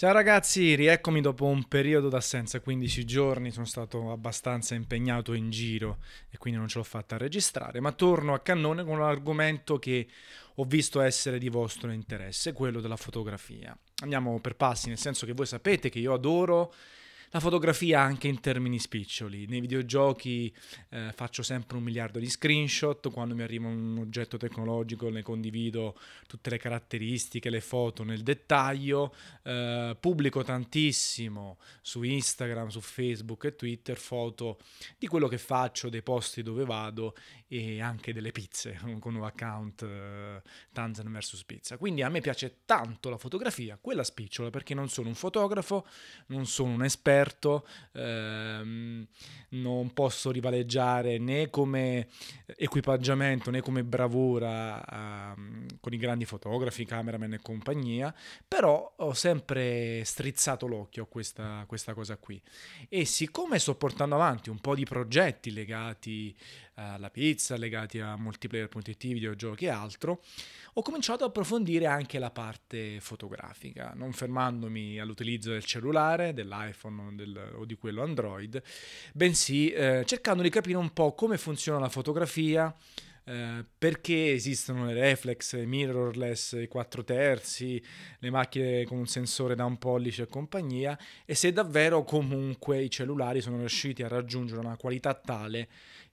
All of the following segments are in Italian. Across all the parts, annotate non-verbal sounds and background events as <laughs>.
Ciao ragazzi, rieccomi dopo un periodo d'assenza, 15 giorni, sono stato abbastanza impegnato in giro e quindi non ce l'ho fatta a registrare, ma torno a cannone con un argomento che ho visto essere di vostro interesse, quello della fotografia. Andiamo per passi, nel senso che voi sapete che io adoro la fotografia anche in termini spiccioli. Nei videogiochi eh, faccio sempre un miliardo di screenshot, quando mi arriva un oggetto tecnologico ne condivido tutte le caratteristiche, le foto nel dettaglio, eh, pubblico tantissimo su Instagram, su Facebook e Twitter foto di quello che faccio, dei posti dove vado e anche delle pizze <laughs> con un account eh, Tanzan vs Pizza. Quindi a me piace tanto la fotografia, quella spicciola, perché non sono un fotografo, non sono un esperto, esperto, ehm, non posso rivaleggiare né come equipaggiamento né come bravura ehm, con i grandi fotografi, cameraman e compagnia, però ho sempre strizzato l'occhio a questa, questa cosa qui. E siccome sto portando avanti un po' di progetti legati alla pizza, legati a multiplayer.it, videogiochi e altro, ho cominciato ad approfondire anche la parte fotografica, non fermandomi all'utilizzo del cellulare, dell'iPhone del, o di quello Android, bensì eh, cercando di capire un po' come funziona la fotografia, eh, perché esistono le reflex, i mirrorless, i 4 terzi, le macchine con un sensore da un pollice e compagnia, e se davvero comunque i cellulari sono riusciti a raggiungere una qualità tale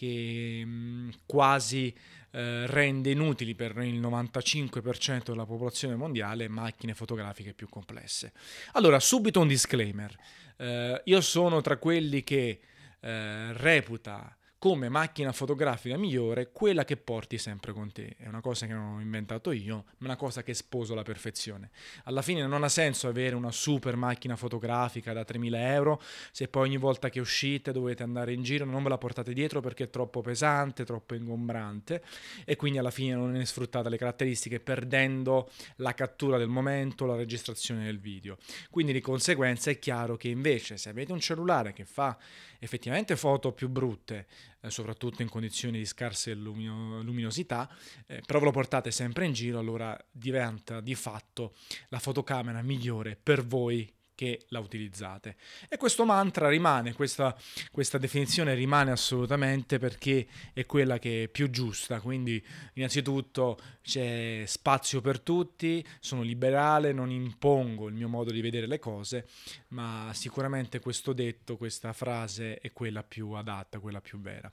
che mm, quasi eh, rende inutili per il 95% della popolazione mondiale macchine fotografiche più complesse. Allora, subito un disclaimer. Eh, io sono tra quelli che eh, reputa come macchina fotografica migliore quella che porti sempre con te. È una cosa che non ho inventato io, ma una cosa che sposo alla perfezione. Alla fine non ha senso avere una super macchina fotografica da 3.000 euro se poi ogni volta che uscite dovete andare in giro non ve la portate dietro perché è troppo pesante, troppo ingombrante e quindi alla fine non ne sfruttate le caratteristiche perdendo la cattura del momento, la registrazione del video. Quindi di conseguenza è chiaro che invece se avete un cellulare che fa effettivamente foto più brutte, eh, soprattutto in condizioni di scarsa lumino- luminosità, eh, però ve lo portate sempre in giro, allora diventa di fatto la fotocamera migliore per voi che la utilizzate. E questo mantra rimane, questa, questa, definizione rimane assolutamente perché è quella che è più giusta, quindi innanzitutto c'è spazio per tutti, sono liberale, non impongo il mio modo di vedere le cose, ma sicuramente questo detto, questa frase è quella più adatta, quella più vera.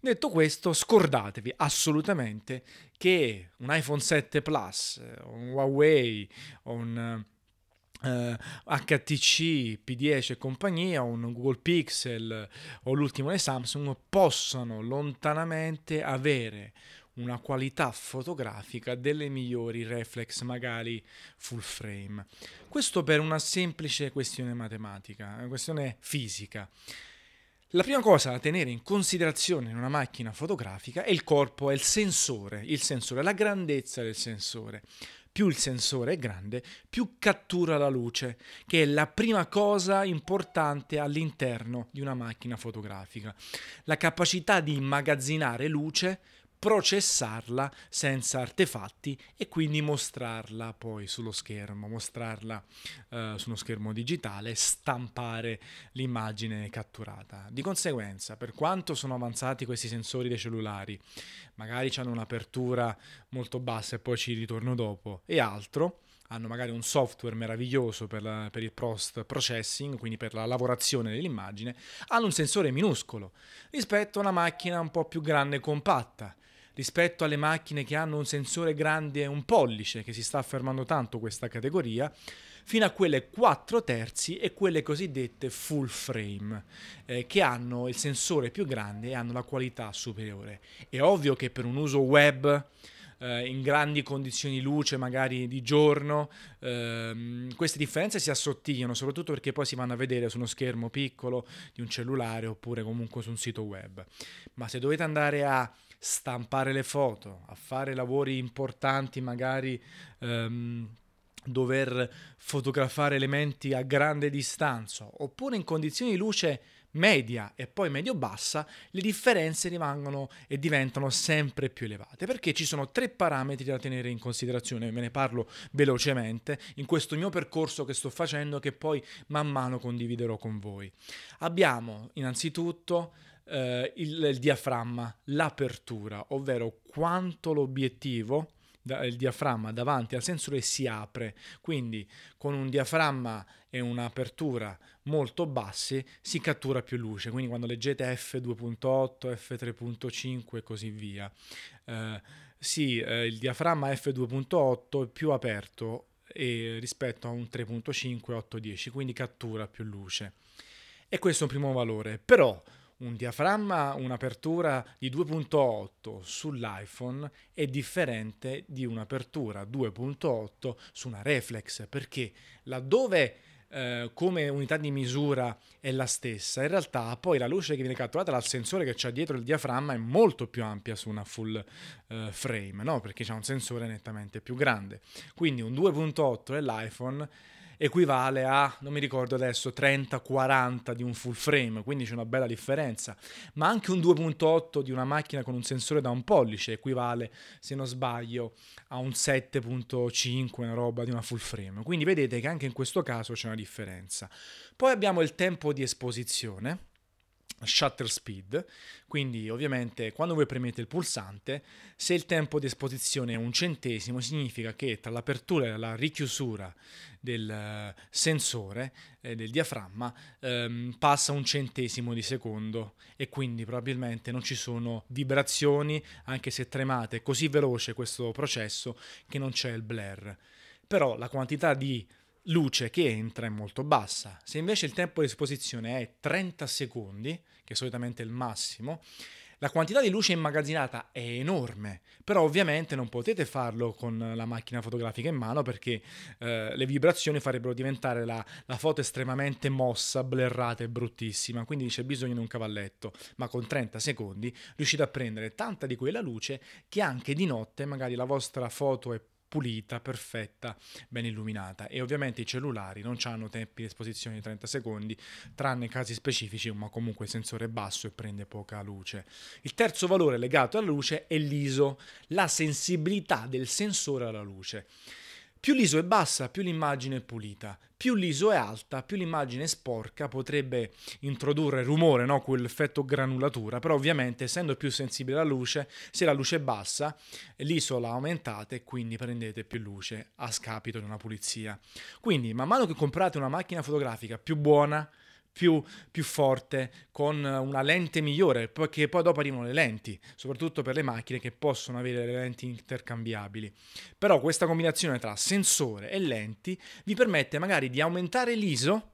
Detto questo, scordatevi assolutamente che un iPhone 7 Plus, un Huawei, un Uh, HTC, P10 e compagnia, un Google Pixel o l'ultimo dei Samsung possano lontanamente avere una qualità fotografica delle migliori reflex, magari full frame. Questo per una semplice questione matematica, una questione fisica. La prima cosa da tenere in considerazione in una macchina fotografica è il corpo, è il sensore, il sensore, la grandezza del sensore più il sensore è grande, più cattura la luce, che è la prima cosa importante all'interno di una macchina fotografica. La capacità di immagazzinare luce processarla senza artefatti e quindi mostrarla poi sullo schermo, mostrarla uh, su uno schermo digitale, stampare l'immagine catturata. Di conseguenza, per quanto sono avanzati questi sensori dei cellulari, magari hanno un'apertura molto bassa e poi ci ritorno dopo e altro, hanno magari un software meraviglioso per, la, per, il post processing, quindi per la lavorazione dell'immagine, hanno un sensore minuscolo rispetto a una macchina un po' più grande e compatta rispetto alle macchine che hanno un sensore grande un pollice, che si sta affermando tanto questa categoria, fino a quelle 4 terzi e quelle cosiddette full frame, eh, che hanno il sensore più grande e hanno la qualità superiore. È ovvio che per un uso web eh, in grandi condizioni di luce, magari di giorno, ehm, queste differenze si assottigliano, soprattutto perché poi si vanno a vedere su uno schermo piccolo di un cellulare oppure comunque su un sito web. Ma se dovete andare a stampare le foto, a fare lavori importanti magari ehm, dover fotografare elementi a grande distanza oppure in condizioni di luce media e poi medio-bassa, le differenze rimangono e diventano sempre più elevate perché ci sono tre parametri da tenere in considerazione. Ve ne parlo velocemente in questo mio percorso che sto facendo che poi man mano condividerò con voi. Abbiamo innanzitutto eh, il, il diaframma, l'apertura, ovvero quanto l'obiettivo il diaframma davanti al sensore si apre, quindi con un diaframma e un'apertura molto bassi si cattura più luce, quindi quando leggete f2.8, f3.5 e così via, eh, sì, eh, il diaframma f2.8 è più aperto rispetto a un 3.5 810, quindi cattura più luce. E questo è un primo valore, però un diaframma, un'apertura di 2.8 sull'iPhone è differente di un'apertura 2.8 su una reflex perché laddove eh, come unità di misura è la stessa, in realtà poi la luce che viene catturata dal sensore che c'è dietro il diaframma è molto più ampia su una full eh, frame, no? perché c'è un sensore nettamente più grande. Quindi un 2.8 dell'iPhone equivale a, non mi ricordo adesso, 30-40 di un full frame, quindi c'è una bella differenza. Ma anche un 2.8 di una macchina con un sensore da un pollice equivale, se non sbaglio, a un 7.5, una roba di una full frame. Quindi vedete che anche in questo caso c'è una differenza. Poi abbiamo il tempo di esposizione shutter speed, quindi ovviamente quando voi premete il pulsante, se il tempo di esposizione è un centesimo, significa che tra l'apertura e la richiusura del eh, sensore, eh, del diaframma, ehm, passa un centesimo di secondo e quindi probabilmente non ci sono vibrazioni, anche se tremate, è così veloce questo processo che non c'è il blur. Però la quantità di luce che entra è molto bassa. Se invece il tempo di esposizione è 30 secondi, che è solitamente il massimo, la quantità di luce immagazzinata è enorme, però ovviamente non potete farlo con la macchina fotografica in mano perché eh, le vibrazioni farebbero diventare la, la, foto estremamente mossa, blerrata e bruttissima, quindi c'è bisogno di un cavalletto, ma con 30 secondi riuscite a prendere tanta di quella luce che anche di notte magari la vostra foto è pulita, perfetta, ben illuminata e ovviamente i cellulari non hanno tempi di esposizione di 30 secondi, tranne casi specifici, ma comunque il sensore è basso e prende poca luce. Il terzo valore legato alla luce è l'ISO, la sensibilità del sensore alla luce. Più l'ISO è bassa, più l'immagine è pulita. Più l'ISO è alta, più l'immagine è sporca, potrebbe introdurre rumore, no? quell'effetto granulatura, però ovviamente essendo più sensibile alla luce, se la luce è bassa, l'ISO la aumentate e quindi prendete più luce a scapito di una pulizia. Quindi man mano che comprate una macchina fotografica più buona, più, più, forte, con una lente migliore, perché poi dopo arrivano le lenti, soprattutto per le macchine che possono avere le lenti intercambiabili. Però questa combinazione tra sensore e lenti vi permette magari di aumentare l'ISO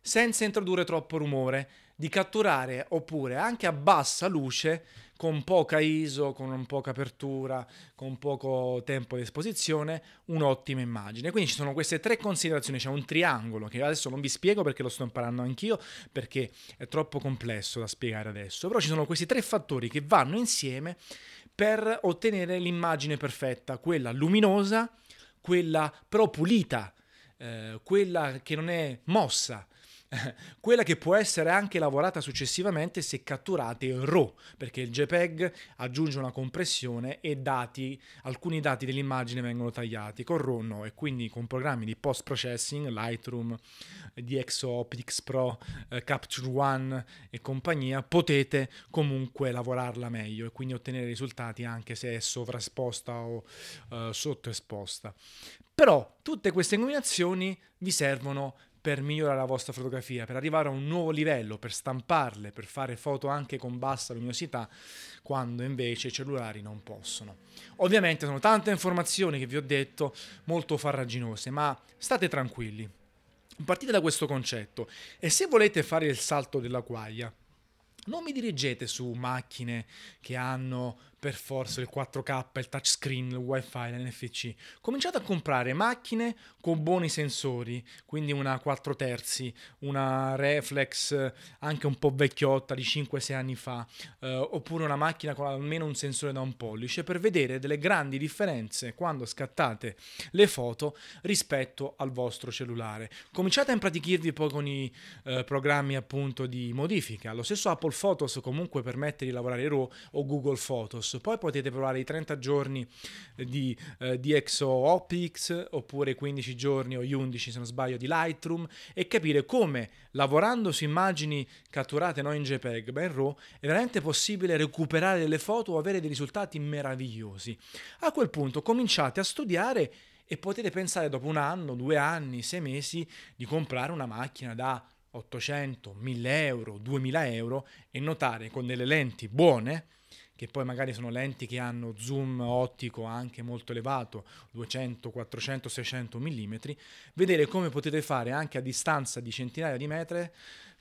senza introdurre troppo rumore, di catturare oppure anche a bassa luce con poca ISO, con poca apertura, con poco tempo di esposizione, un'ottima immagine. Quindi ci sono queste tre considerazioni, c'è un triangolo che adesso non vi spiego perché lo sto imparando anch'io, perché è troppo complesso da spiegare adesso, però ci sono questi tre fattori che vanno insieme per ottenere l'immagine perfetta, quella luminosa, quella però pulita, eh, quella che non è mossa, <laughs> quella che può essere anche lavorata successivamente se catturate RAW, perché il JPEG aggiunge una compressione e dati, alcuni dati dell'immagine vengono tagliati, con RAW no, e quindi con programmi di post processing, Lightroom, DxO, Optics Pro, eh, Capture One e compagnia, potete comunque lavorarla meglio e quindi ottenere risultati anche se è sovraesposta o eh, sottoesposta. Però tutte queste combinazioni vi servono per migliorare la vostra fotografia, per arrivare a un nuovo livello, per stamparle, per fare foto anche con bassa luminosità, quando invece i cellulari non possono. Ovviamente sono tante informazioni che vi ho detto, molto farraginose, ma state tranquilli. Partite da questo concetto e se volete fare il salto della quaglia, non mi dirigete su macchine che hanno per forza il 4K, il touchscreen, il wifi, l'NFC. Cominciate a comprare macchine con buoni sensori, quindi una 4 terzi, una reflex anche un po' vecchiotta di 5-6 anni fa, eh, oppure una macchina con almeno un sensore da un pollice per vedere delle grandi differenze quando scattate le foto rispetto al vostro cellulare. Cominciate a impratichirvi poi con i eh, programmi appunto di modifica. Lo stesso Apple Photos comunque permette di lavorare RAW o Google Photos poi potete provare i 30 giorni di eh, DxO Optics oppure i 15 giorni o gli 11 se non sbaglio di Lightroom e capire come lavorando su immagini catturate non in JPEG ma in RAW è veramente possibile recuperare delle foto o avere dei risultati meravigliosi. A quel punto cominciate a studiare e potete pensare dopo un anno, due anni, sei mesi di comprare una macchina da 800, 1000 euro, 2000 euro e notare con delle lenti buone che poi magari sono lenti che hanno zoom ottico anche molto elevato, 200, 400, 600 mm, vedere come potete fare anche a distanza di centinaia di metri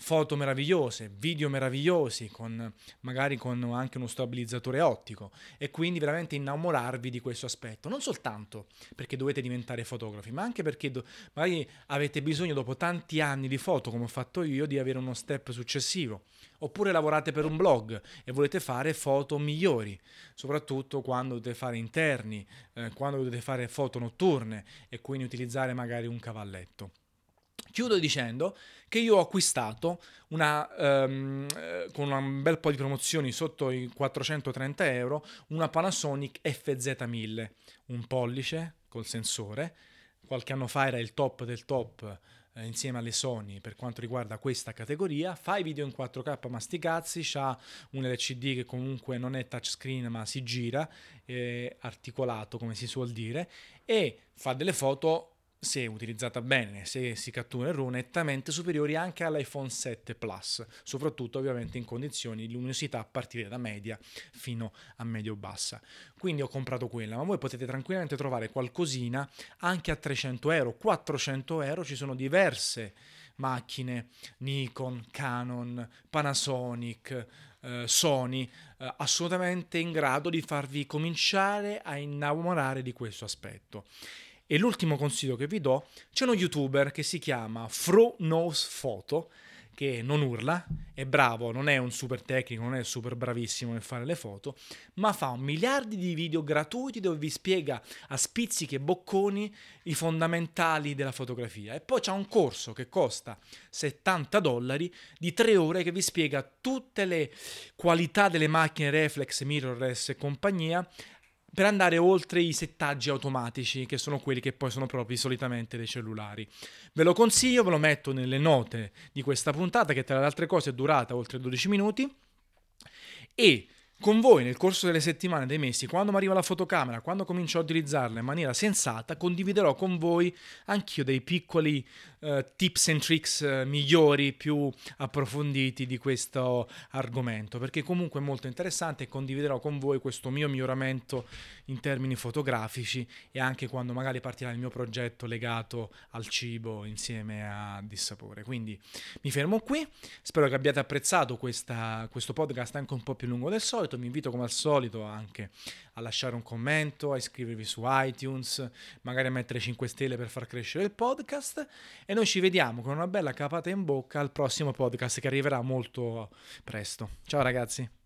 foto meravigliose, video meravigliosi, con, magari con anche uno stabilizzatore ottico e quindi veramente innamorarvi di questo aspetto, non soltanto perché dovete diventare fotografi, ma anche perché do, magari avete bisogno dopo tanti anni di foto, come ho fatto io, di avere uno step successivo, oppure lavorate per un blog e volete fare foto migliori, soprattutto quando dovete fare interni, eh, quando dovete fare foto notturne e quindi utilizzare magari un cavalletto. Chiudo dicendo che io ho acquistato una, um, con un bel po' di promozioni sotto i 430 euro una Panasonic FZ1000, un pollice col sensore. Qualche anno fa era il top del top eh, insieme alle Sony per quanto riguarda questa categoria. Fa i video in 4K masticazzi, ha un LCD che comunque non è touchscreen ma si gira, è articolato come si suol dire, e fa delle foto se utilizzata bene, se si cattura in RAW, nettamente superiori anche all'iPhone 7 Plus, soprattutto ovviamente in condizioni di luminosità a partire da media fino a medio-bassa. Quindi ho comprato quella, ma voi potete tranquillamente trovare qualcosina anche a 300 euro, 400 euro, ci sono diverse macchine Nikon, Canon, Panasonic, eh, Sony, eh, assolutamente in grado di farvi cominciare a innamorare di questo aspetto. E l'ultimo consiglio che vi do, c'è uno youtuber che si chiama Fro Knows Photo, che non urla, è bravo, non è un super tecnico, non è super bravissimo nel fare le foto, ma fa miliardi di video gratuiti dove vi spiega a spizzichi e bocconi i fondamentali della fotografia. E poi c'è un corso che costa 70 dollari di 3 ore che vi spiega tutte le qualità delle macchine reflex, mirrorless e compagnia per andare oltre i settaggi automatici, che sono quelli che poi sono propri solitamente dei cellulari. Ve lo consiglio, ve lo metto nelle note di questa puntata, che tra le altre cose è durata oltre 12 minuti. E con voi nel corso delle settimane, dei mesi, quando mi arriva la fotocamera, quando comincio a utilizzarla in maniera sensata, condividerò con voi anch'io dei piccoli uh, tips and tricks uh, migliori, più approfonditi di questo argomento, perché comunque è molto interessante e condividerò con voi questo mio miglioramento in termini fotografici e anche quando magari partirà il mio progetto legato al cibo insieme a Dissapore. Quindi mi fermo qui, spero che abbiate apprezzato questa, questo podcast anche un po' più lungo del solito solito, mi invito come al solito anche a lasciare un commento, a iscrivervi su iTunes, magari a mettere 5 stelle per far crescere il podcast e noi ci vediamo con una bella capata in bocca al prossimo podcast che arriverà molto presto. Ciao ragazzi!